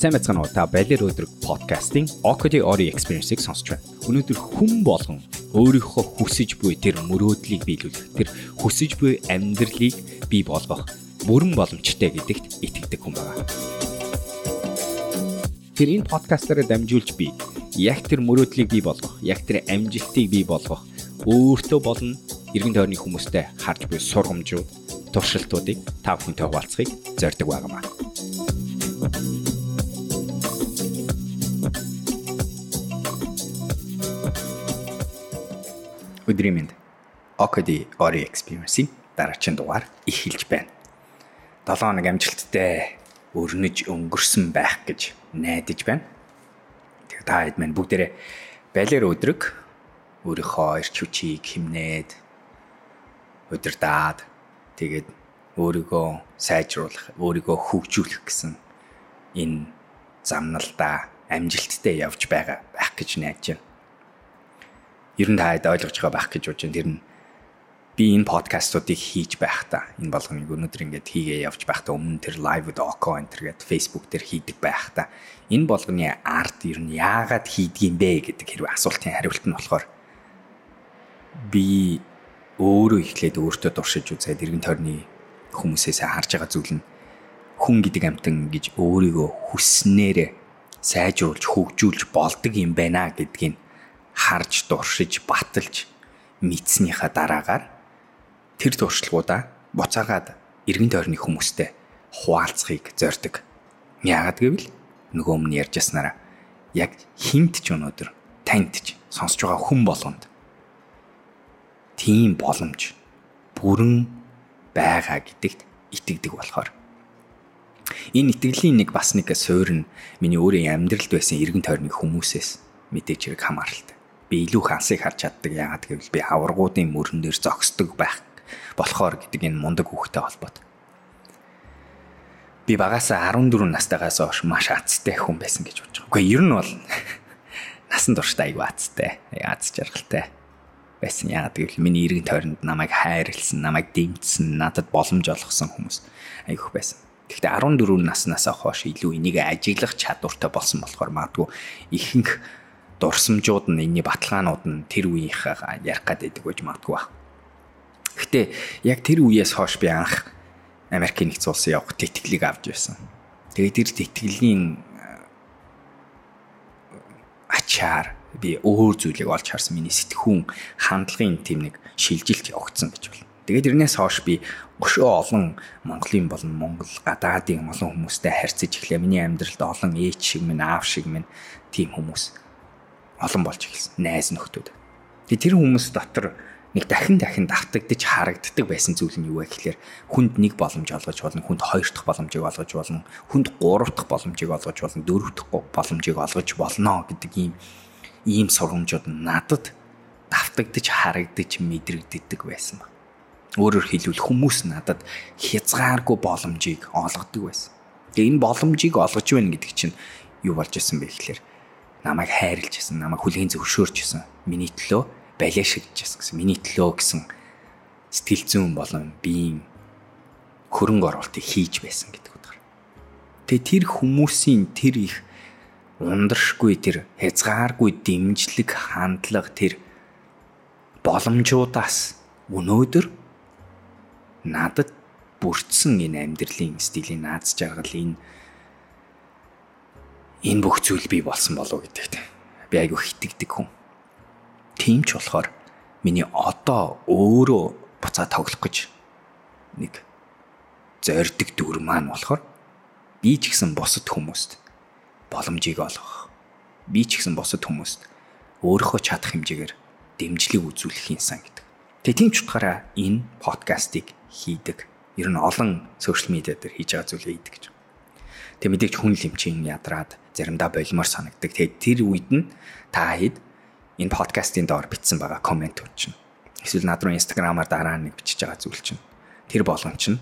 Сайн байцгаана уу? Та Балер өдрөг подкастын Okodi Ori Experience-ийг сонсч байна. Өнөөдөр хүн болгон өөрийнхөө хүсэж буй тэр мөрөөдлийг биелүүлэх, тэр хүсэж буй амьдралыг бий болгох бүрэн боломжтой гэдэгт итгэдэг хүн байна. Тэр энэ подкастаараа дамжуулж би яг тэр мөрөөдлийг бий болгох, яг тэр амжилтыг бий болгох өөртөө болон иргэн тойрны хүмүүстэй харж буй сургамжууд, туршилтуудыг та бүхэнтэй хуваалцахыг зорддог байнамаа. Өдрийн мэнд Okadi Ori Experience-ийн дараагийн дугаар эхэлж байна. 7 хоног амжилттай өрнөж өнгөрсөн байх гэж найдаж байна. Тэгээ та хэд мэн бүгдээрээ балер өдрөг өөрийнхөө эрч хүчийг химнээд удирдаад тэгээд өөрийгөө сайжруулах, өөрийгөө хөгжүүлэх гэсэн энэ замналдаа амжилттай явж байгаа байх гэж найдаж байна ер нь та хэд ойлгож байгаа байх гэж бодож байна. Тэр нь би энэ подкастуудыг хийж байхдаа энэ болгоныг өнөөдөр ингээд хийгээ явж байхдаа өмнө тэр live доко энтер гэдэг Facebook дээр хийдэг байхдаа энэ болгоны арт ер нь яагаад хийдгийм бэ гэдэг хэрвээ асуултын хариулт нь болохоор би өөрөө ихлээд өөртөө дуршиж үзээд иргэн тойрны хүмүүсээс харж байгаа зүйл нь хүн гэдэг амтан гэж өөрийгөө хүснээрээ сайжруулж хөгжүүлж болдог юм байна гэдгийг харж дуршиж баталж мэдснийхаа дараагаар тэр туршлагуудаа буцаагаад эргэн тойрны хүмүүстэй хуваалцахыг зорддог. Яагаад гэвэл нөгөө өмнө ярьжсанараа яг хинт ч өнөөдөр танд ч сонсож байгаа хүн болгонд тийм боломж бүрэн байгаа гэдэгт итгэдэг болохоор энэ итгэлийн нэг бас нэг суурь нь миний өөрийн амьдралд байсан эргэн тойрны хүмүүсээс мэдээж хэрэг хамааралтай би илүү их ансыг харж чаддаг. Яагаад гэвэл би аваргуудын мөрөн дээр зогсдог байх болохоор гэдэг энэ мундаг хүүхдэд холбоотой. Би багасаа 14 настайгаас хойш маш азтай хүн байсан гэж бодож байгаа. Гэхдээ ер нь бол насан туршдаа аягүй азтай, аз жаргалтай байсан. Яагаад гэвэл миний иргэн тойронд намайг хайрлсан, намайг дэмжсэн, надад боломж олгосон хүмүүс аягүй байсан. Гэхдээ 14 наснаас хойш илүү энийг ажиглах чадвартай болсон болохоор магадгүй ихэнх дурсамжууд нь энэний баталгаанууд нь тэр үеийнхээ ярих гад байдаг гэж магадгүй ба. Гэтэ яг тэр үеэс хойш би анх Америкийн нэгдсэн улсын явах тэтгэлийг авч байсан. Тэгээд тэр тэтгэлийн э, ачаар би өөр зүйлийг олж харсан миний сэтгхүүн хандлагын тэм нэг шилжилт явагдсан гэж байна. Тэгээд тэрнээс хойш би өшөө олон Монголын болон Монгол гадаадын олон хүмүүстэй харьцаж эхлэв. Миний амьдралд олон ээж шиг минь аав шиг минь тийм хүмүүс олон болж эхэлсэн. Найз нөхдүүд. Тэгээ тэр хүмүүс дотор нэг дахин дахин давтагдж харагддаг байсан зүйл нь юу вэ гэхээр хүнд нэг боломж олгож болно, хүнд хоёр дахь боломжийг олгож болно, хүнд гурав дахь боломжийг олгож болно, дөрөв дахь боломжийг олгож болно гэдэг ийм ийм сургамжууд надад давтагдж харагдаж мэдрэгддэг байсан ба. Өөрөөр хэлбэл хүмүүс надад хязгааргүй боломжийг олгодог байсан. Тэгээ энэ боломжийг олгож байна гэдэг чинь юу болж исэн бэ гэхээр намайг хайрлж байсан, намайг хүлээн зөвшөөрч байсан. Миний төлөө балиа шигдэж байсан гэсэн. Миний төлөө гэсэн сэтгэл зүйн болон биеийн хөрөнгө оруулалтыг хийж байсан гэдэг утгаар. Тэгээ тэр хүмүүсийн тэр их ундрашгүй тэр хязгааргүй дэмжлэг хандлага тэр боломжуудаас өнөөдөр надад бүрдсэн энэ амьдралын стилийн наац жаргал энэ энэ бүх зүйл би болсон болов гэдэгт би айгүй хитэгдэг хүн. Тийм ч болохоор миний одоо өөрөө буцаа тоглох гэж нэг зорддог дүр маань болохоор би ч гэсэн босод хүмүүст боломжийг олгох. Би ч гэсэн босод хүмүүст өөрийнхөө чадах хэмжээгээр дэмжлэг үзүүлэх юмсан гэдэг. Тэгээ тийм ч утгаараа энэ подкастыг хийдэг. Ер нь олон сошиал медиа дээр хийж байгаа зүйлээ хийдэг гэж. Тэг мэдээч хүн лимчин ядраад заримдаа болимор санагдаг. Тэгээд тэр үед нь та хэд энэ подкастын доор бичсэн байгаа комментүүд чинь эсвэл над руу инстаграмаар дараа нэг бичиж байгаа зүйл чинь тэр болгон чинь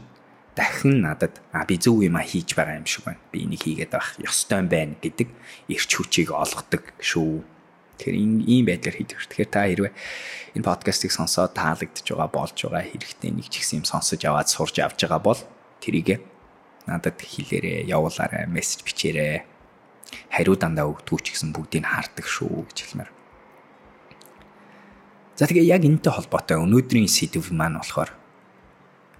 дахин надад а би зөв юм а хийж байгаа юм шиг байна. Би энийг хийгээд байх ёстой юм байна гэдэг эрч хүчийг олгодог шүү. Тэгэхээр ийм байдлаар хийдэг. Тэгэхээр та хэрвээ энэ подкастыг сонсоод таалагдж байгаа болж байгаа хэрэгтэй нэг ч ихсэн юм сонсож аваад сурж авч байгаа бол тэрийг надад хэлээрээ явуулаарай мессеж бичээрэй Хариу дандаа өгдөггүй ч гэсэн бүгдийг хардаг шүү гэж хэлмээр. За тэгээ яг энэтэй холбоотой өнөөдрийн сэдв маань болохоор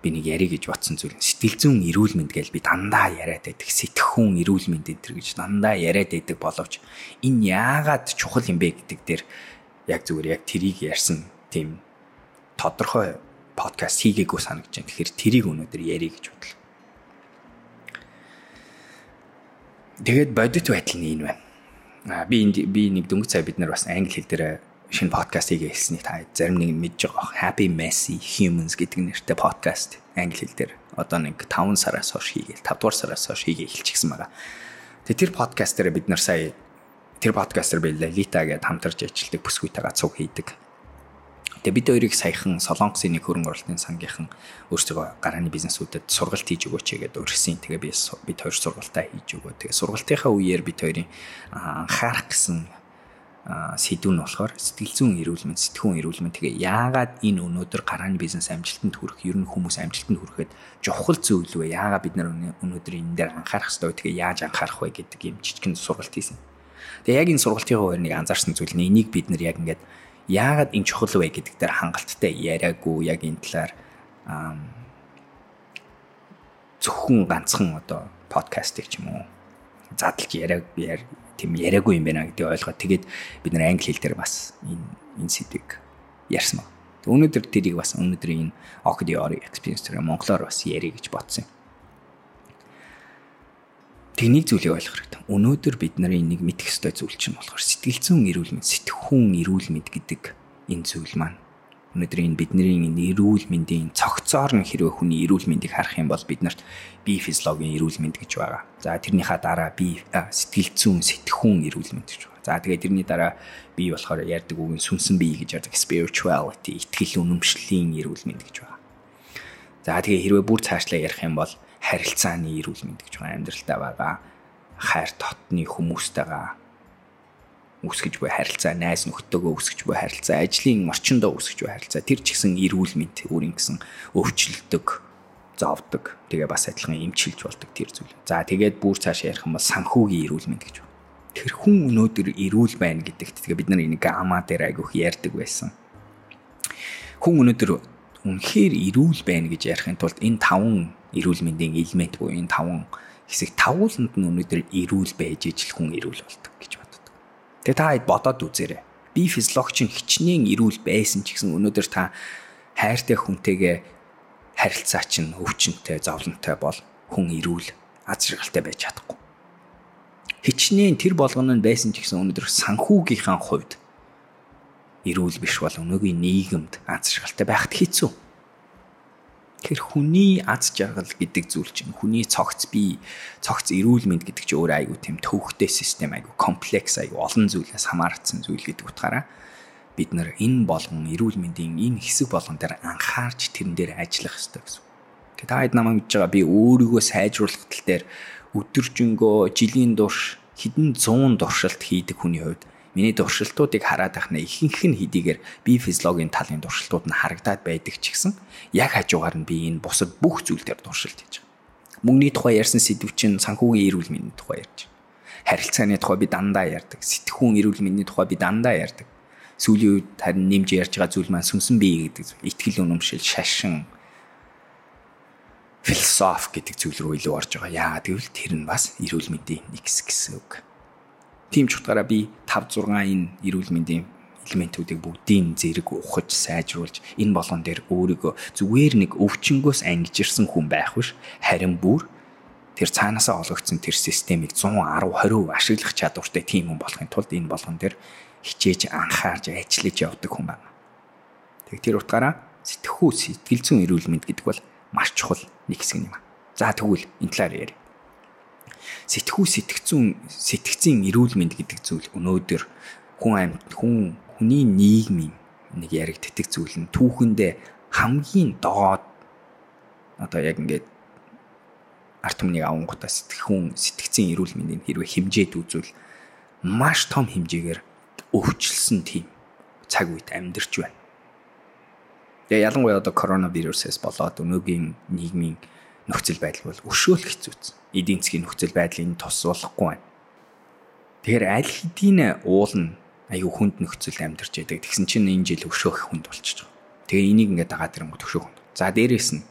би нэг яри гэж бодсон зүйл сэтгэл зүйн эрүүл мэнд гэж би дандаа яриад байдаг сэтгэхүүн эрүүл мэнд энэ гэж дандаа яриад байдаг боловч энэ яагаад чухал юм бэ гэдэг дээр яг зүгээр яг трийг ярьсан тийм тодорхой подкаст хийгээгүй санагдаж байна. Тэгэхээр трийг өнөөдөр ярих гэж бодлоо. Тэгээд бодит байдал нь энэ байна. А би би нэг дөнгөж цай бид нар бас англи хэл дээр шинэ подкаст хийгээ хэлсний та зарим нэг нь мэдж байгаа. Happy Messy Humans гэдэг нэртэй подкаст англи хэл дээр одоо нэг 5 сараас хойш хийгээл 5 дугаар сараас хойш хийгээ эхэлчихсэн байгаа. Тэгээ тэр подкаст дээр бид нар сая тэр подкастер би Лалита гэдээ хамтарч ажилладаг бүсгүйтэйгээ цуг хийдэг. Тэгээ бид хоёрыг саяхан Солонгосын нэг хөрөнгө оруулалтын сангийнхан өөрсдөө гарааны бизнесүүдэд сургалт хийж өгөөч гэдэг өргөсөн. Тэгээ би бид хоёр сургалтаа хийж өгөө. Тэгээ сургалтынхаа үеэр бид хоёрын анхаарах гэсэн сэдв нь болохоор сэтгэл зүйн эрүүл мэнд, сэтгүүн эрүүл мэнд. Тэгээ яагаад энэ өнөөдөр гарааны бизнес амжилтанд хүрэх, ер нь хүмүүс амжилтанд хүрэхэд жохол зүйл вэ? Яагаад бид нар өнөөдөр энэ дээр анхаарах ёстой вэ? Тэгээ яаж анхаарах вэ гэдэг юм жижигхэн сургалт хийсэн. Тэгээ яг энэ сургалтын хуваар нэг анзаарсан зүйл нь энийг бид нар яг ингээд яагаад энэ чухал вэ гэдэг дээр хангалттай яриаггүй яг энэ талаар зөвхөн ганцхан одоо подкастыг ч юм уу задлж яриаг тийм яриаггүй юм байна гэдгийг ойлгоод тэгээд бид нар англи хэл дээр бас энэ энэ сэдвийг ярьсан ба. Өнөөдөр тэрийг бас өнөөдрийн энэ audio experience дээр монголоор бас ярих гэж бодсон юм. Тэнийг зүйлийг ойлгох хэрэгтэй. Өнөөдөр бид нарын нэг мэдэх ёстой зүйл чинь болохоор сэтгэл зүйн эрүүл мэнд, сэтгхүүн эрүүл мэнд гэдэг энэ зүйл маань өнөөдөр энэ бидний энэ эрүүл мэндийн цогцоор нь хэрвээ хүний эрүүл мэндийг харах юм бол бид нарт бие физиологийн эрүүл мэнд гэж байгаа. За тэрнийхаа дараа бие сэтгэл зүйн сэтгхүүн эрүүл мэнд гэж байгаа. За тэгээд тэрний дараа бие болохоор ярьдаг үг нь сүнсэн бие гэж ярьдаг spirituality, итгэл үнэмшлийн эрүүл мэнд гэж байгаа. За тэгээ хэрвээ бүр цаашлаа ярих юм бол харилцааны эрүүл мэнд гэж байгаа амьдралтай байгаа хайр дотны хүмүүстэйгээ үсгэж буй харилцаа, найз нөхдөөгөө үсгэж буй харилцаа, ажлын орчиндөө үсгэж буй харилцаа тэр ч гэсэн эрүүл мэнд өөрийн гэсэн өвчлөлдөг, зовдөг. Тэгээ бас адилхан эмчилж болдог тэр зүйл. За тэгээд бүр цааш ярих юм бол санхүүгийн эрүүл мэнд гэж байна. Тэр хүн өнөөдөр эрүүл байна гэдэгт тэгээ бид нар энийг гама дээр айгүйх ярьдаг байсан. Хүн өнөөдөр үнэхээр эрүүл байна гэж ярихын тулд энэ таван эрүүл мэндийн элемент буюу энэ таван хэсэг тавууланд нь өнөөдөр эрүүл байж ижил хүн эрүүл болдог гэж боддог. Тэгээ та хэд бодоод үзээрэй. Би физиологч хичнээн эрүүл байсан ч гэсэн өнөөдөр та хайртай хүнтэйгээ харилцаа чинь өвчнөй, зовлонтой бол хүн эрүүл аз жаргалтай байж чадахгүй. Хичнээн тэр болгоно нь байсан ч гэсэн өнөөдөр санхүүгийнхаа хувьд эрүүл биш бол өнөөгийн нийгэмд аз жаргалтай байхад хэцүү Тэгэхээр хүний аз жаргал гэдэг зүйл чинь хүний цогц бие, цогц эрүүл мэнд гэдэг чинь өөр айгүй тийм төвхтэй систем айгүй комплекс айгүй олон зүйлээс хамаарсан зүйл гэдэг утгаараа бид нар энэ болгон эрүүл мэндийн энэ хэсэг болгон дээр анхаарч тэрэн дээр ажиллах хэрэгтэй гэсэн. Тэгээд та хэд намайг гэж байгаа би өөрийгөө сайжруулах тал дээр өдөржингөө жилийн турш хэдэн 100 туршилт хийдэг хүний хувьд Миний туршилтуудыг хараад ахна ихэнх нь хэдийгээр би физиологийн талын туршилтууд нь харагдаад байдаг ч гэсэн яг хажуугаар нь би энэ бусад бүх зүйл дээр туршилт хийж байгаа. Мөнгөний тухай ярьсан сэдв чинь санхүүгийн эрүүл мэндийн тухай ярьж байна. Харилцааны тухай би дандаа ярьдаг. Сэтгхүүн эрүүл мэндийн тухай би дандаа ярьдаг. Сүүлийн үед харин нэмж ярьж байгаа зүйл маань сүнсэн бие гэдэг итгэл үнэмшил, шашин, философи гэдэг зүйл рүү илүү орж байгаа. Яагаад гэвэл тэр нь бас эрүүл мэндийн нэг хэсэг гэсэн үг. Тийм ч утгаараа би 5 6 энэ эрүүл мэндийн элементүүдийг бүгдийн зэрэг ухаж сайжруулж энэ болгон дээр өөрийгөө зүгээр нэг өвчнгөөс ангижирсан хүн байх биш харин бүр тэр цаанаасаа ологдсон тэр системийг 110 20% ашиглах чадвартай тийм хүн болохын тулд энэ болгон дээр хичээж анхаарч ажиллаж явдаг хүн байна. Тэг тэр утгаараа сэтгхүү сэтгэл зүйн эрүүл мэнд гэдэг бол маш чухал нэг хэсэг юм. За тэгвэл энэ талаар ярив сэтгхүү сэтгцэн сэтгцийн эрүүл мэнд гэдэг зүйл өнөөдөр хүн амьд хүн хүний нийгмийн нэг яригддаг зүйл нь түүхэндээ хамгийн доод одоо яг ингээд арт түмнийг авангуудаа сэтгхүүн сэтгцийн эрүүл мэндийн хэрвээ хэмжээд үзвэл маш том хэмжээгээр өвчлсөн тийм цаг үед амьдарч байна. Тэгээ ялангуяа одоо коронавирусээс болоод өнөөгийн нийгмийн нөхцөл байдал бол өшөөлөх хэцүүц. Эдийн засгийн нөхцөл байдлын тус болохгүй байна. Тэгэхээр аль хэдийн уул нь аюу хүнд нөхцөл амьдарч байдаг. Тэгсэн чинь энэ жил өшөөх хүнд болчихж байгаа. Тэгээ энийг ингээд дагаад ирэнгүүт өшөөх хүнд. За дээрэс нь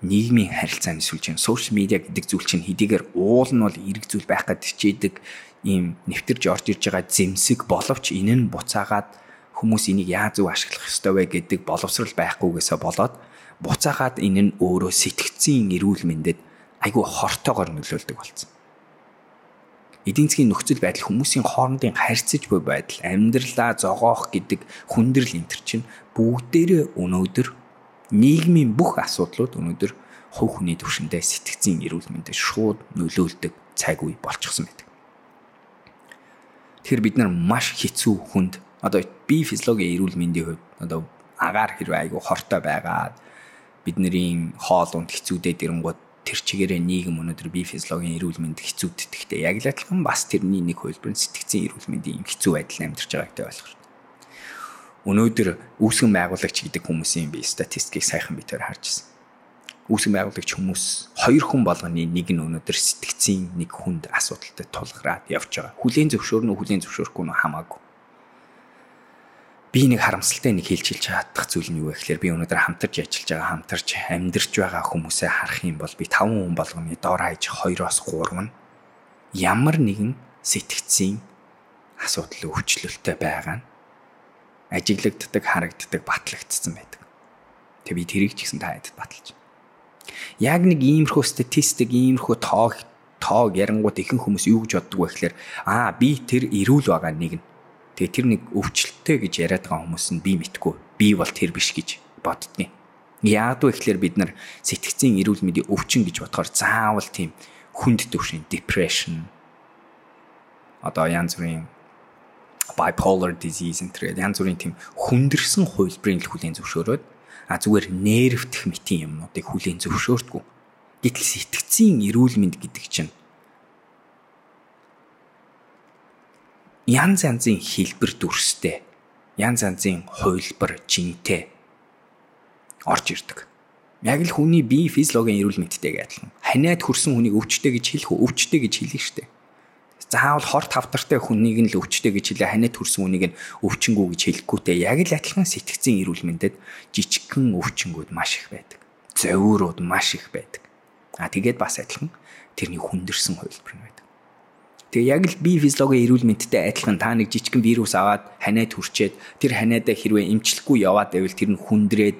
нийгмийн харилцааны сүлж юм сошиал медиа гэдэг зүйл чинь хэдийгээр уул нь бол эрг зүйл байх гэж хичээдэг ийм нэвтэрж орж ирж байгаа зэмсэг боловч энэ нь буцаагаад хүмүүс энийг яаж зөв ашиглах ёстой вэ гэдэг боловсрал байхгүйгээсээ болоод буцаагаад энэ нь өөрөө сэтгцийн эрүүл мэндэд айгүй хортоогоор нөлөөлдөг болсон. Эдийн засгийн нөхцөл байдал хүмүүсийн хоорондын харьцаж буй байдал, амьдралаа зогоох гэдэг хүндрэл энэ төр чинь бүгдээрээ өнөөдөр нийгмийн бүх асуудлууд өнөөдөр хувь хүний төвшөндөө сэтгцийн эрүүл мэндэд шууд нөлөөлдөг цаг үе болчихсон байдаг. Тэгэхээр бид нар маш хэцүү хүнд одоо бие физиологийн эрүүл мэндийн хувьд одоо агаар хэрвээ айгүй хортой байгаад бидний хоол унд хэцүүдээд ирэнгууд тэр чигээрээ нийгэм өнөөдөр бие физиологийн эрүүл мэнд хэцүүддэгтэй яг л адилхан бас тэрний нэг хөлбөр сэтгцийн эрүүл мэндийн хэцүү байдал амьдарч байгааг тэ ойлгох. Өнөөдөр үүсгэн байгуулагч гэдэг хүмүүсийн би статистикийг сайхан би тэр харж ирсэн. Үүсгэн байгуулагч хүмүүс хоёр хүн болгоны нэг нь өнөөдөр сэтгцийн нэг хүнд асуудалтай тулгараад явж байгаа. Хүлийн зөвшөөрнө хүлийн зөвшөөрөхгүй нь хамаагүй би нэг харамсалтай нэг хэлж хэлж чадах зүйл нь юу вэ гэхээр би өнөөдөр хамтарч ажиллаж байгаа хамтарч амьдарч байгаа хүмүүсээ харах юм бол би 5 хүн болгоны доор хаяж 2-оос 3 нь ямар нэгэн сэтгцийн асуудал өвчлөлттэй байгаа нь ажиглагддаг, харагддаг, батлагдсан байдаг. Тэг би тэрийг ч гэсэн та хэд баталж. Яг нэг иймэрхүү статистик, иймэрхүү тоог тоог ярангууд ихэнх хүмүүс юу гэж боддог вэ гэхээр аа би тэр эрүүл байгаа нэг нь Тэгээ тэр нэг өвчлөлттэй гэж яриад байгаа хүмүүс нь би мэдгүй. Би бол тэр биш гэж боддгийн. Яг уу ихлээр бид нар сэтгцийн эрүүл мэндийн өвчин гэж бодохоор заавал тийм хүнд төвшин depression одоо янз бүрийн bipolar disease энэ янз бүрийн тийм хүндэрсэн хувилбарын л хүлийн зөвшөөрөөд а зүгээр нервтэх мэтийн юмнуудыг хүлийн зөвшөөртгүү. Гэтэл сэтгцийн эрүүл мэнд гэдэг чинь янз янзын хэлбэр дүрстэй янз янзын хувилбар жинтэй орж ирдэг. Яг л хүний бие физиологийн эрүүл мэндтэй адилхан. Ханиад хүрсэн хүнийг өвчтэй гэж хэлэх үү? Өвчтэй гэж хэлнэ штэ. Заавал хорт хавтартай хүнийг нь л өвчтэй гэж хэлээ ханиад хүрсэн хүнийг нь өвчнгүү гэж хэлэхгүйтэй яг л адилхан сэтгцийн эрүүл мэндэд жижигхэн өвчнгүүд маш их байдаг. Зовиурууд маш их байдаг. А тэгээд бас адилхан тэрний хүндэрсэн хувилбар нь байдаг. Тэгээ яг л бие физиологийн эрүүл мэндтэй адилхан та нэг жижигхэн вирус аваад ханиад хүрчээд тэр ханиадаа хэрвээ эмчлэхгүй яваад байвал тэр нь хүндрээд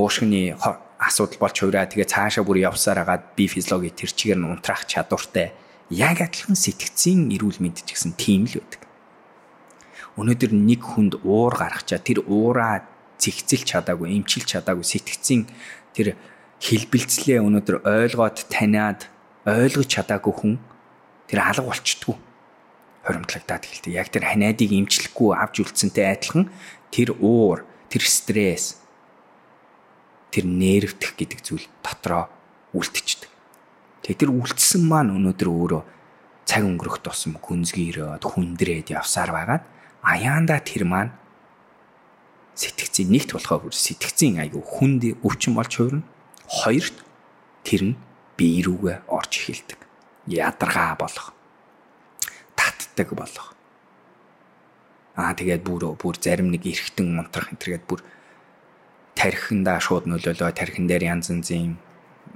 уушгины асуудал болж хувраа тэгээ цаашаа бүр явсаар агаад бие физиологийн тэр чигээр нь унтраах чадвартай яг адилхан сэтгцийн эрүүл мэнд ч гэсэн тийм л байдаг. Өнөөдөр нэг хүнд уур гаргачаа тэр уураа зэгцэлж чадаагүй, эмчилж чадаагүй сэтгцийн тэр хэлбэлцлээ өнөөдөр ойлгоод таниад ойлгож чадаагүй хүн тэр алга болчтгүй хоримтлагдаад эхэлдэг. Яг тэр ханиадыг имжлэхгүй авч үлдсэнтэй адилхан тэр уур, тэр стресс, тэр нервтэх гэдэг зүйл дотроо үлдчихдэг. Тэгээ тэр үлдсэн маань өнөөдөр өөрөө цаг өнгөрөх тусам гүнзгийрээд хүндрээд явсаар байгаад аяанда тэр маань сэтгцийн нэгт болохоо бүр сэтгцийн айгу хүнд өвчин болж хувирна. Хоёрт тэр нь бие рүүгээ орж эхэлдэг ядаргаа болох. Татдаг болох. Аа тэгээд бүр бүр зарим нэг эргэтэн унтрах энэ төргээд бүр тархиндаа шууд нөлөөлөө тархин дээр янз янзын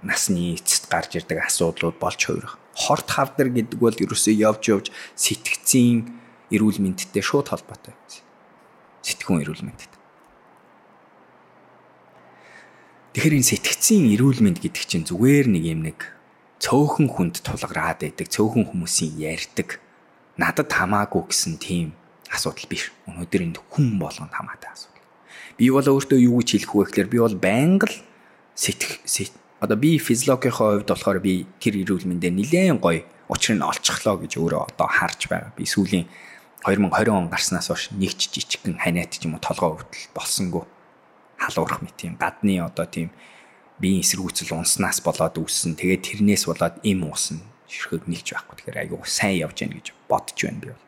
насны эцэст гарч ирдэг асуудлууд болж хувирах. Хорт хавдар гэдэг бол ерөөсөө явж явж сэтгцийн эрүүл мэндтэй шууд холбоотой. Сэтгүүн эрүүл мэндэд Тэгэхээр энэ сэтгцийн эрүүл мэнд гэдэг чинь зүгээр нэг юм нэг цөөхөн хүнд тулгараад байдаг, цөөхөн хүмүүсийн ярьдаг надад хамаагүй гэсэн тийм асуудал биш. Өнөөдөр энд хүн болгонд хамаатай асуудал. Би бол өөртөө юу гэж хэлэх вэ гэхээр би бол байнга л сэтг одоо би физиологийнхоо хувьд болохоор би тэр эрүүл мэндээ нэлээд гоё учрыг нь олцглоо гэж өөрөө одоо харж байгаа. Би сүүлийн 2020 он гарснаас хойш нэг ч жижигхэн ханиат ч юм уу толгоо өвдөл болсонгүй халуурах мэт юм гадны одоо тийм биеийн эсэргүүцэл унснаас болоод үүссэн. Тэгээд тэрнээс болоод им уусна. Ширхэг нэгж байхгүй. Тэгэхээр айгүй сайн явж гэнэ гэж бодож байна би бол.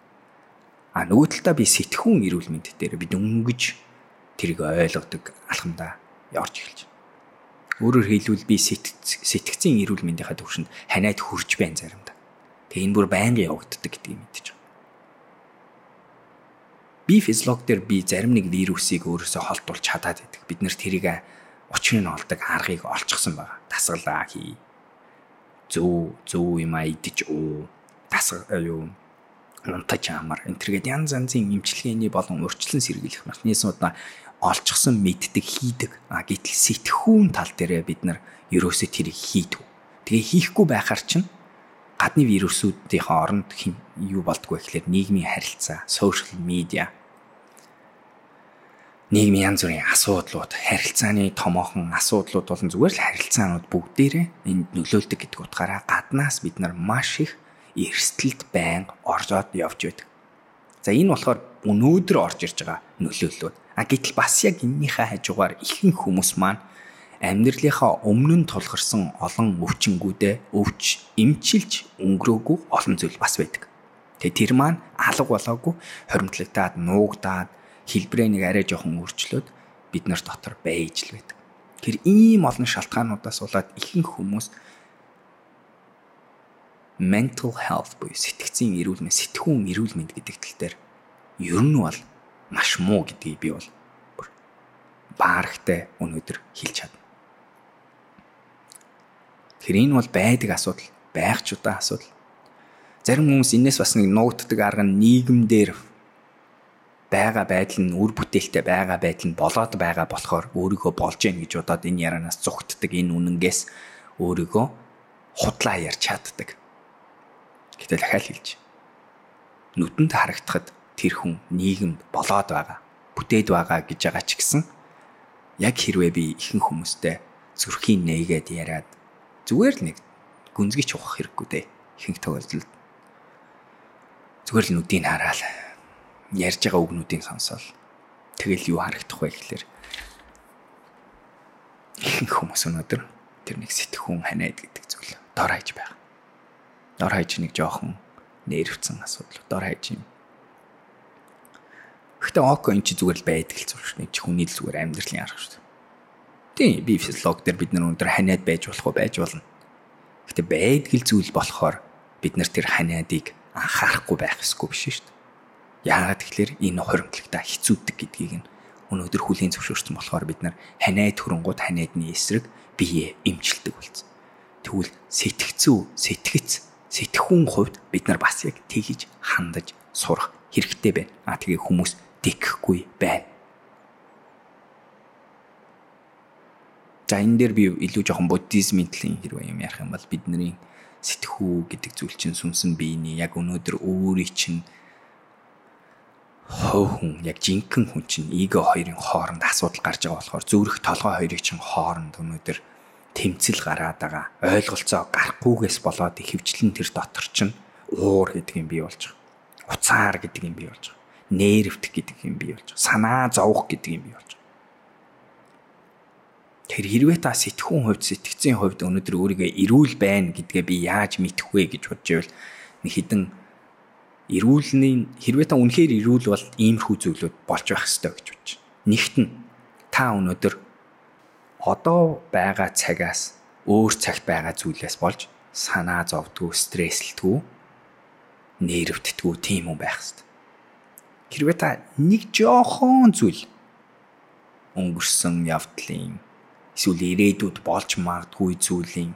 А нөгөө талдаа би сэтгхүүн эрүүл мэнд дээр би дөнгөж тэрийг ойлгодог алхамдаа явж эхэлж байна. Өөрөөр хэлбэл би сэтгцийн эрүүл мэндийнхаа төвшөнд ханиад хүрж байна заримдаа. Тэгээ энэ бүр байнга явагддаг гэдгийг мэдчихэж байгаа. Би физиолог дээр би зарим нэг вирусыг өөрөөсөө холдуулж чадаад байдаг. Бид нэр тэрийг учрыг нь олдог аргыг олчихсан байгаа. Дасгалаа хий. Зөө зөө юм а идэж уу. Дасгал юу унтаж амар энэ төргээд янз янзын имчилгээний болон урьдчилан сэргийлэх механизмууд олчихсон мэддэг хийдэг. А гэтэл сэтгхүүн тал дээрээ бид нар ерөөсөө тэрийг хийдэг. Тэгээ хийхгүй байхаар чинь гадны вирусүүдийн хооронд юу болдгоо гэхэлэр нийгмийн харилцаа, social media нийгмийн янз бүрийн асуудлууд, харилцааны томоохон асуудлууд болон зүгээр л харилцаанууд бүгдээрээ энд нөлөөлдөг гэдэг утгаараа гаднаас бид нар маш их эрсдэлд байнга оржоод явж байдаг. За энэ болохоор өнөөдөр орж ирж байгаа нөлөөллүүд. А гэтэл бас яг эннийхээ хажуугаар ихэнх хүмүүс маань амьдралынхаа өмнө нь тулгарсан олон өвчнгүүдээ өвч эмчилж өнгөрөөгүй олон зүйл бас байдаг. Тэгээ тэр маань алга болоогүй хоримтлагтаад нуугдаад хэлбэрээ нэг арай жоохон өөрчлөөд бид нар дотор байж л байдаг. Тэр ийм олон шалтгаануудаас болоод ихэнх хүмүүс mental health буюу сэтгцийн эрүүл мэнд, сэтгүүн эрүүл мэнд гэдэг тал дээр ер нь бол маш муу гэдгийг би бол баарахтай өнөөдөр хэлж чадна. Тэр энэ бол байдаг асуудал, байх ч удаа асуудал. Зарим хүмүүс энэс бас нэг нуугддаг арга нь нийгэмдэр байгаа байдал нь үр бүтээлтэй байгаа байдал нь болоод байгаа болохоор өөрийгөө болж гин гэж бодоод энэ ярианаас зүгтдэг энэ үнэнгээс өөрийгөө худлаа ярьж чаддаг. Гэтэл дахиад хэлж. Нүдэнд харагдахад тэр хүн нийгэмд болоод байгаа, бүтээд байгаа гэж байгаа ч гэсэн яг хэрвээ би ихэнх хүмүүстэй зүрхийн нээгээд яриад зүгээр л нэг гүнзгийч ухах хэрэггүй дээ. Ихэнх тохиолдолд зүгээр л нүдийг хараад ярьж байгаа үгнүүдийн сонсоол тэгэл юу харагдах вэ гэхэлэр ихэнх хүмүүс өнөөдөр тэр нэг сэтгхүүн ханиад гэдэг зүйл дор хаяж байгаа. Дор хаяж нэг жоохон нэрвцэн асуудал дор хаяж юм. Гэхдээ око эн чи зүгээр л байдаг л зүйл шүү дээ. Хүний л зүгээр амьдралын арга шүү дээ. Тийм би физиолог дээр бид нар өнөөдөр ханиад байж болох уу байж болно. Гэхдээ байдгал зүйл болохоор бид нар тэр ханиадыг анхаарахгүй байх ёсгүй биш шүү дээ. Яагаад тэгэхээр энэ хоримтлагтаа хэцүүдэг гэдгийг нь өнөөдөр хүлийн зөвшөөрсөн болохоор бид нар ханиад хөрөнгүүд ханиадны эсрэг бие эмчилдэг болсон. Тэгвэл сэтгцүү, сэтгэц, сэтгхүүн хувьд бид нар бас яг тэгж хандаж сурах хэрэгтэй байна. А тэгээ хүмүүс тэгхгүй байна. За энэ дээр би илүү жоохон буддизмын талын хэрвээ юм ярих юм бол бидний сэтгхүү гэдэг зүйл чинь сүнсэн биений яг өнөөдөр өөрийн чинь хов хүн яг жинхэнэ хүн чинь эго хоёрын хооронд асуудал гарч байгаа болохоор зүрх толгой хоёрыг чинь хооронд өнөөдөр тэмцэл гараад байгаа ойлголцоо гарахгүйгээс болоод хөвчлэн тэр дотор чинь уур гэдэг юм бий болж байгаа. Уцаар гэдэг юм бий болж байгаа. Нервт гэдэг юм бий болж байгаа. Санаа зовох гэдэг юм бий болж байгаа. Тэр хэрвээ та сэтгхүүн хувьд сэтгцийн хувьд өнөөдөр өөрийгөө эрүүл байна гэдгээ би яаж мэдэх вэ гэж бодж байвал нэг хідэн эрүүлний хэрвээ та үнэхээр эрүүл бол иймэрхүү зүйлүүд болж байх ёстой гэж бодож. Нэгт нь та өнөөдөр одоо байгаа цагаас өөр цагт байгаа зүйлээс болж санаа зовдгоо, стресслтгүү, нервтдгүү тийм хүн байх ёстой. Хэрвээ та нэг жоохон зүйл өнгөрсөн явдлын эсвэл ирээдүйд болж магадгүй зүйлийн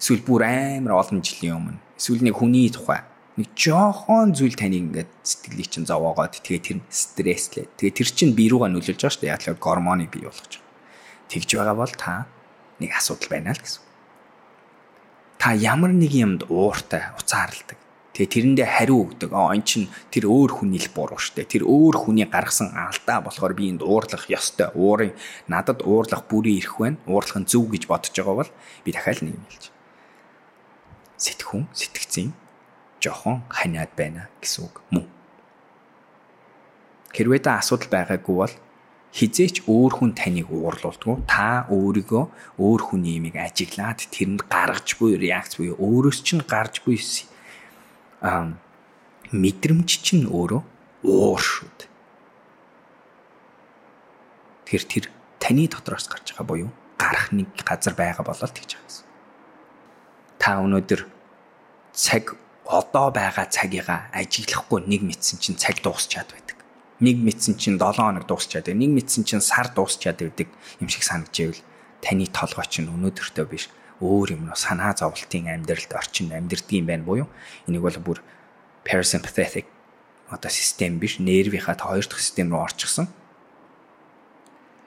эсвэл бүр амар олон жилийн өмнө эсвэл нэг хүний тухай нэг жоохон зүйл таны ингээд сэтгэлийг чинь зовоогоод тэгээ тэр стресслээ. Тэгээ тэр чинь бие рүүгээ нөлөөлж байгаа шүү дээ. Яг л гормоныг бий болгож байгаа. Тэгж байгаа бол та нэг асуудал байна л гэсэн. Та ямар нэг юмд ууртай, уцаарладаг. Тэгээ тэрэндээ хариу өгдөг. Аа эн чин тэр өөр хүний л буруу шүү дээ. Тэр өөр хүний гаргасан алдаа болохоор би энд уурлах ёстой. Уурын надад уурлах бүрий ирэх байна. Уурлах нь зөв гэж бодож байгаа бол би дахиад нэг юм хэлж. Сэтгхүн, сэтгцэн жоохон ханиад байна гэсэн үг мөн. Хэрвээ та асуудал байгаагүй бол хизээч өөр хүн таныг уурлуулдгүй та өөрийгөө өөр хүний имийг ажиглаад тэрэнд гаргаж буй реакц буюу өөрөөс чинь гарч буй а мэдрэмж чинь өөрөө уур шүү дээ. Тэр тэр таны дотроос гарч байгаа буюу гарах нэг газар байгаа болол тэгж байгаа гэсэн. Та өнөөдөр цаг одоо байгаа цагийгаа ажиглахгүй нэг мэдсэн чинь цаг дуусчаад байдаг. Нэг мэдсэн чинь 7 хоног дуусчаад байдаг. Нэг мэдсэн чинь сар дуусчаад байдаг юм шиг санагдчихвэл таны толгой чинь өнөөдөртөө биш өөр юм санаа зовлтын амьдралд орчин амьдрдаг юм байна буюу энийг бол бүр parasympathetic одоо систем биш нервийнхаа та хоёр дахь систем рүү орчихсон.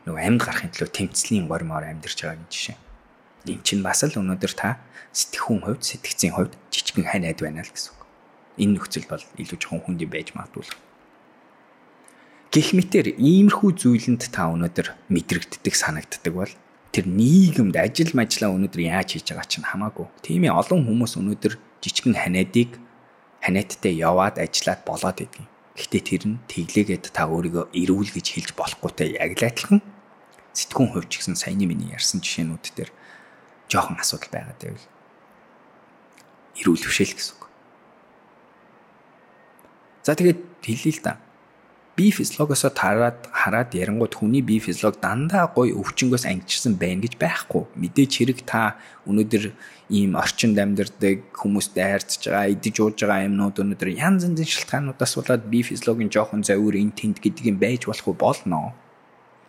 Нөгөө амьд гарахын төлөө тэмцлийн гормоор амьдарч байгаа гэж жишээ. Энд чинь бас л өнөөдөр та сэтгхүүн хувьд сэтгцийн хувьд жижигэн ханаад байна л гэсэн үг. Энэ нөхцөл бол илүү жоохон хүнд юм байж магадгүй. Гэх мэтэр иймэрхүү зүйлэнд та өнөөдөр мэдрэгддэг санагддаг бол тэр нийгэмд ажил мажлаа өнөөдөр яаж хийж байгаа чинь хамаагүй. Тийм ээ олон хүмүүс өнөөдөр жижигэн ханиадыг ханиадтай яваад ажиллаад болоод идэв. Гэхдээ тэр нь тэглээгээд та өөрийгөө эрүүл гэж хэлж болохгүйтэй яг л адилхан сэтгүүн хувьч гэсэн саяны миний ярьсан жишээнүүд дээр жоохон асуудал байгаад байвал эрүүл бишэл гэсэн үг. За тэгээд хэлээ л да. Би физиологосоо тараад хараад ярангууд хүний бие физиолог дандаа гоё өвчнгөөс ангижсан байна гэж байхгүй. Мэдээч хэрэг та өнөөдөр ийм орчинд амьдардаг хүмүүстэй харьцаж байгаа, идэж ууж байгаа юмнууд өнөөдөр янз янзын шалтгаануудаас болоод бие физиологийн жоохон завир эн тэнд гэдэг юм байж болох болно.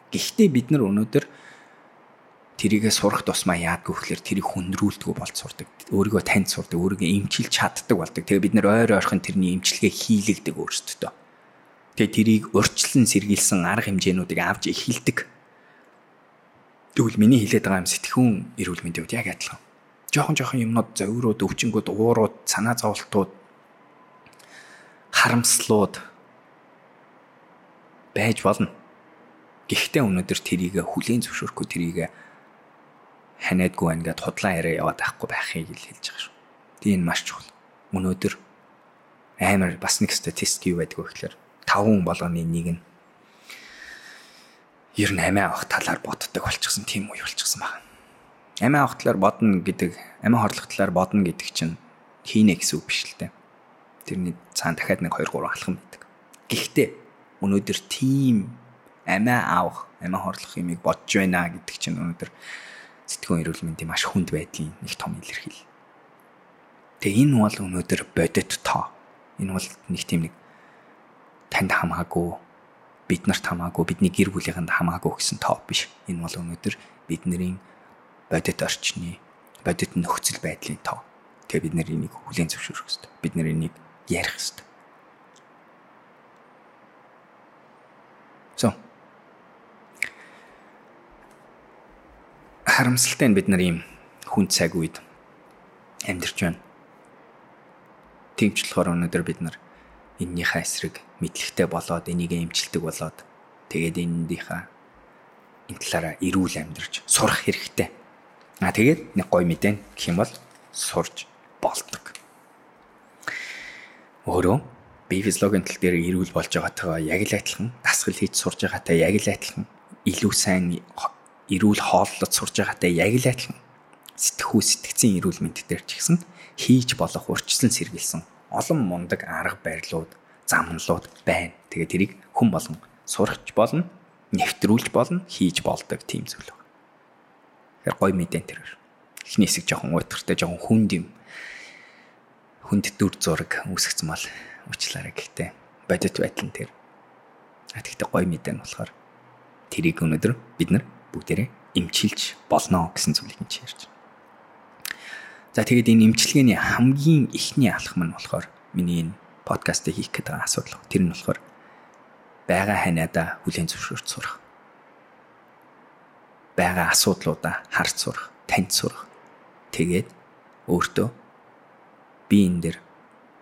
Гэхдээ бид нар өнөөдөр тэрийгэ сурах тусмаа яадгүй гэхээр тэрийг хүндрүүлдэг болд сурдаг. Өөрийгөө танд сурдаг, өөрийгөө эмчилж чаддаг болдог. Тэгээ бид нэр ойр ойрхон тэрний эмчилгээ хийлэгдэг өөрсдөө. Тэгээ тэрийг урьдчилан сэргийлсэн арга хэмжээнүүдийг авч эхэлдэг. Тэгвэл миний хэлээд байгаа юм сэтгхүүн эрүүл мэндийн үед яг адилхан. Жохон жохон юмнууд зовирууд, өвчнгүүд, уурууд, санаа зовлтууд харамслууд байж болно. Гэхдээ өнөөдөр тэрийг хүлийн зөвшөөрөхгүй тэрийг ханиадгүй байна гэд худлаа яриа яваад байхгүй байхыг л хэлж байгаа шүү. Тийм энэ маш чухал. Өнөөдөр амар бас нэг статистик юу байдг вэ гэхээр 5 хүн болгоны нэг нь ер нь амиа авах талаар боддог болчихсон тийм үе болчихсон байна. Амиа авах талаар бодно гэдэг, амиа хорлох талаар бодно гэдэг чинь хийнэ гэсэн үг биш л дээ. Тэрний цаана дахиад нэг 2 3 алхам байдаг. Гэхдээ өнөөдөр тийм амиа авах, амиа хорлох юмыг бодж байна гэдэг чинь өнөөдөр сэтгүүн эрүүл мэндийн маш хүнд байдлын нэг том илэрхийл. Тэгээ энэ бол өнөөдөр бодит тоо. Энэ бол нэг тийм нэг танд хамаагүй бид нарт хамаагүй бидний гэр бүлийнхэнд хамаагүй гэсэн тоо биш. Энэ бол өнөөдөр бидний бодит орчны бодит нөхцөл байдлын тоо. Тэгээ бид нар энийг хүлээн зөвшөөрөх хэрэгтэй. Бид нар энийг ярих хэрэгтэй. So харамсалтай нь бид нар ийм хүн цаг үед амьдарч байна. Тэгж болохоор өнөөдөр бид нар эннийхээ эсрэг мэдлэгтэй болоод энийг эмчилдэг болоод тэгээд энэндийнхаа энэ талаараа эрүүл амьдарч сурах хэрэгтэй. Аа тэгээд нэг гой мэдэн гэх юм бол сурж болдог. Өөрөө бие физиологийн тал дээр эрүүл болж байгаагаа яг л адилхан дасгал хийж сурж байгаатай яг л адилхан илүү сайн эрүүл хооллолт сурж байгаатай яг л адилхан сэтгхүү сэтгцийн эрүүл мэнд дээр ч гэсэн хийж болох урьдчилан сэргийлсэн олон мундаг арга барилууд, замналууд байна. Тэгээ тэрийг хүн болгон сурахч болно, нэвтрүүлж болно, хийж болдог тийм зүйл байна. Тэгэхээр гой мэдэн тэр. Эхний хэсэг жоохон уйтгартай, жоохон хүнд юм. Хүнд дүр зураг үүсгэсэн мал уучлаарай гэхдээ бодит байдлын тэр. А тэгтээ гой мэдэн болохоор тэрийг өнөөдөр бид нар бүгдээрээ эмчилж болно гэсэн зүйлийг нь ярьж байна. За тэгээд энэ эмчилгээний хамгийн ихний алхам нь болохоор миний энэ подкастыг хийх гэдэг асуудал. Тэр нь болохоор байгаа ханиада хүлээн зөвшөөрч сурах. байгаа асуудлуудаа харж сурах, таньж сурах. Тэгээд өөртөө би энэ дэр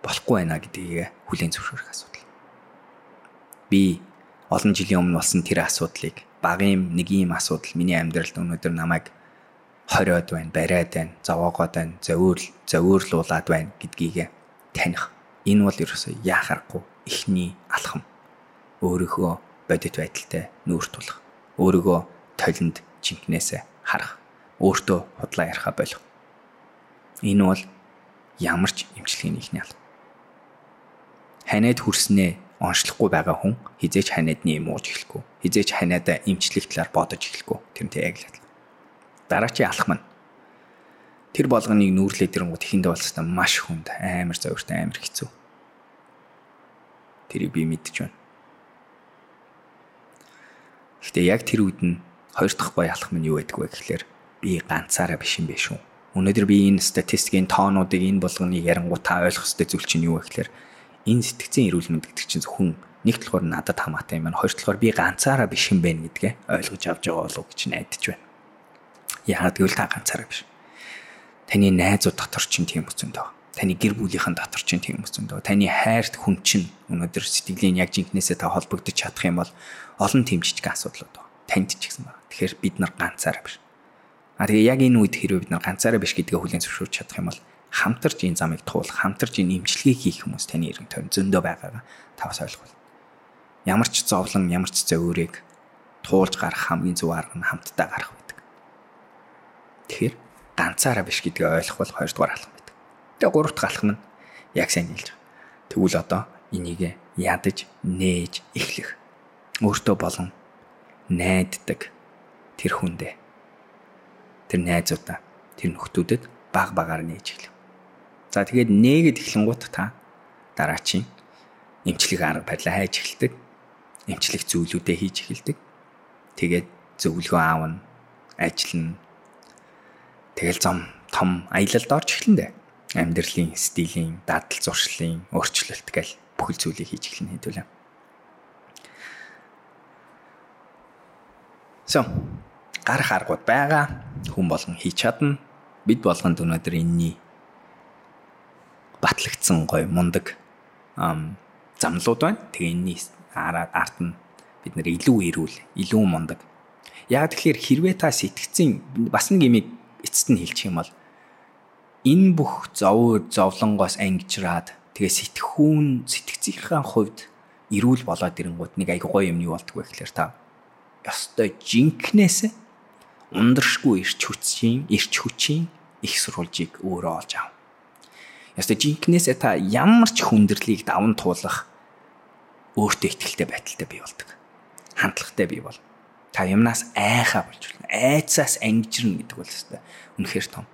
болохгүй байна гэдгийг хүлээн зөвшөөрөх асуудал. Би олон жилийн өмнө болсон тэр асуудлыг багын нэг юм асуудал миний амьдралд өнөөдөр намайг хориод байна, бариад байна, зовоогоод байна, зовиор зовиорлуулад байна гэдгийг таних. Энэ бол ерөөсөө яахааргүй ихний алхам. Өөрийнхөө бодит байдалтай нүүр тулах. Өөрийгөө толинд жинкнээсээ харах. Өөртөө худлаа яриха болох. Энэ бол ямар ч эмчилгээний ихний алхам. Ханиад хүрснээ онцлохгүй байгаа хүн хизээч ханиадны юм ууж эхлэхгүй. Хизээч ханиадаа эмчлэх талаар бодож эхлэхгүй. Тэрнтэй яг л адилхан. Дараачийн алах маань Тэр болгоныг нүүрлээд ирэнгүүт ихэндээ болцтой маш хүнд амар зовиртой амар хэцүү. Тэрийг би байна. Гэтэ яг тэр үед нь хоёр дахь гоё алах минь юу байдг вэ гэхлээр би ганцаараа биш юм бэ шүү. Өнөөдөр би энэ статистикийн тоонуудыг энэ болгоныг ярангуй та ойлгох ёстой зүйл чинь юу вэ гэхлээр энэ сэтгцийн эрүүл мэнд гэдэг чинь зөвхөн нэг талаар надад хамаатай юм байна. Хоёр талаар би ганцаараа биш юм байна гэдгээ ойлгож авч байгаа болов гэж найдаж байна. Яагаад гэвэл та ганцаараа биш. Таны найзууд дотор чинь тийм үсэндөө. Таны гэр бүлийнхэн дотор чинь тийм үсэндөө. Таны хайрт хүн чинь өнөөдөр сэтгэлийн яг жинкнээсээ та холбогдож чадах юм бол олон тийм жижиг асуудлууд байна. Танд ч гэсэн байна. Тэгэхээр бид нар ганцаараа биш. А тэгээ яг энэ үед хэрвээ бид нар ганцаараа биш гэдгээ хүлээн зөвшөөрч чадах юм бол хамтарч энэ замыг туулах, хамтарч энэ имчилгээг хийх хүмүүс таны эргэн тойрон зөндөө байгаагаа та бас ойлгох. Ямар ч зовлон, ямар ч зөөрийг туулж гарах хамгийн зөв арга нь хамтдаа гарах байдаг. Тэгэхээр ганцаараа биш гэдгээ ойлгох бол хоёрдугаар алхам байдаг. Тэгээ гурав дахь алхам нь яг сайн хэлж байгаа. Тэгвэл одоо энийг ядаж, нээж эхлэх. Өөртөө болон найддаг тэр хүндээ тэр найзуудаа тэр нөхдүүдэд баг багаар нээж эхлэв. За тэгээд нээгээд эхлэнгуут та дараачийн эмчлэг арга барилаа хайж эхэлдэг. Эмчлэг зүйлүүдээ хийж эхэлдэг. Тэгээд зөвлөгөө аавна, ажиллана. Тэгэл зам том аялалд орж эхлэндэ. Амьдралын стилийн, дадал зуршлын өөрчлөлт гэл бүхэл зүйлийг хийж эхлэнэ хэдүүлээ. So гарах аргууд байгаа. Хүн болгон хийж чадна. Бид болгонд өнөөдөр энэний батлагдсан гой мундаг замлууд байна. Тэгээ энэний арт нь бид нэр илүү эрүүл, илүү мундаг. Яг тэгэхээр хэрвээ та сэтгцийн бас нэг юм эцэст нь хэлчих юм бол энэ бүх зовөр зовлонгоос ангижраад тэгээ сэтгхүүн сэтгцийнхаа хувьд эрүүл болоод ирэнгүүт нэг айгуу гоё юм юу болдгоо гэхэлэр та ёстой жинкнээс ундрашгүй ирч хүчийн ирч хүчийн их сурвалжийг өөрөө олж ав. Яста жинкнээсээ та ямар ч хүндрэлийг даван туулах өөртөө ихтэй байдалтай бий болдог. Хандлагатай бий бол. Та юмнаас айхаа болж болно. Айцаас ангижирна гэдэг бол хэвээр үнэхээр том.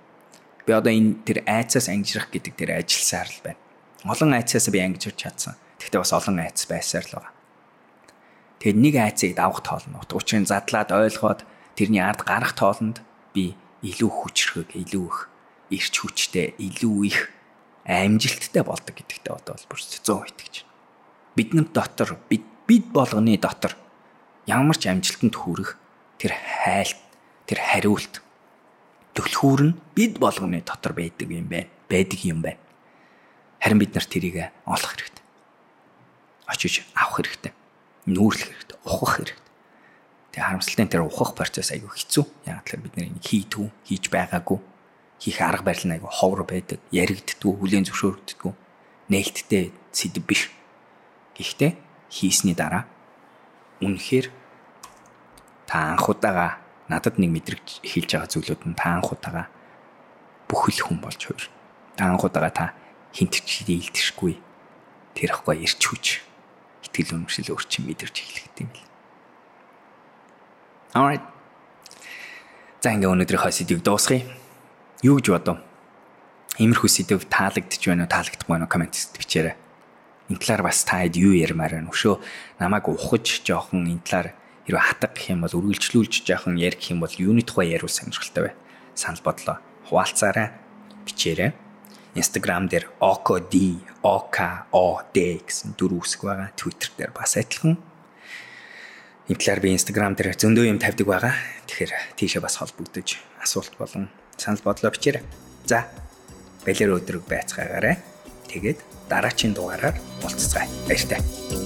Би одоо энэ тэр айцаас ангижрах гэдэг тэр ажилсаар л байна. Олон айцаас би ангижирч чадсан. Гэхдээ бас олон айц байсаар л байгаа. Тэгээд нэг айцыг давах тоолно. Учрын задлаад ойлгоод тэрний ард гарах тоолонд би илүү хүчрхэг, илүү их ирч хүчтэй, илүү их амжилттай болдог гэдэгтээ одоо бол бүр 100% итгэж байна. Бидний дотор бид бид болгоны дотор ямар ч амжилтанд хүрэх тэр хайлт, тэр хариулт төлхүүр нь бид болгоны дотор байдаг юм байна. Байдаг юм байна. Харин бид нарт тэрийг олох хэрэгтэй. Очиж авах хэрэгтэй. Нүүрлэх хэрэгтэй. Ухах хэрэгтэй. Тэгээ харамсалтай тэр ухах процесс айгүй хэцүү. Яг л бид нэг хийдгүү, хийж байгаагүй. Хийх арга барил нь айгүй ховор байдаг, яригддгүү, хүлэн зөвшөөрөгддгүү. Нээлттэй сэдв биш. Гэхдээ хийсний дараа үнэхээр та анх удаага надад нэг мэдрэгч хэлж байгаа зүйлүүд нь та анх удаага бүхэл хүн болж хувир. Та анх удаага та хинтч дийлдэшгүй тэр ихгүй ирч хүч итгэл үнэмшил өөрчн мэдэрч эхлэх юм бэл. Alright. За ингээ өнөөдрийнхөө сэдвийг дуусгая. Юу гэж бодов? Иймэрхүү сэдв таалагдчих байна уу, таалагдахгүй байна уу коммент бичээрэй. Энэ талаар бас таад юу ярмаар байна. Өшөө намайг ухаж жоохон энэ талаар хэрвээ хатаг гэх юм бол үргэлжлүүлж жоохон ярих юм бол юуны тухай яриул сонирхолтой бай. Санал бодлоо хуваалцаарай. Бичээрэй. Instagram дээр okod okod гэсэн дөрөв үсэг байгаа. Twitter дээр бас адилхан Энэ талаар би Instagram дээр зөндөө юм тавьдаг байгаа. Тэгэхээр тийшээ бас холбогдож асуулт болон санал бодлоо бичээрэй. За. Балер өдрөг байцгаагаарай. Тэгээд дараачийн дугаараар уулзцгаая. Баяр таа.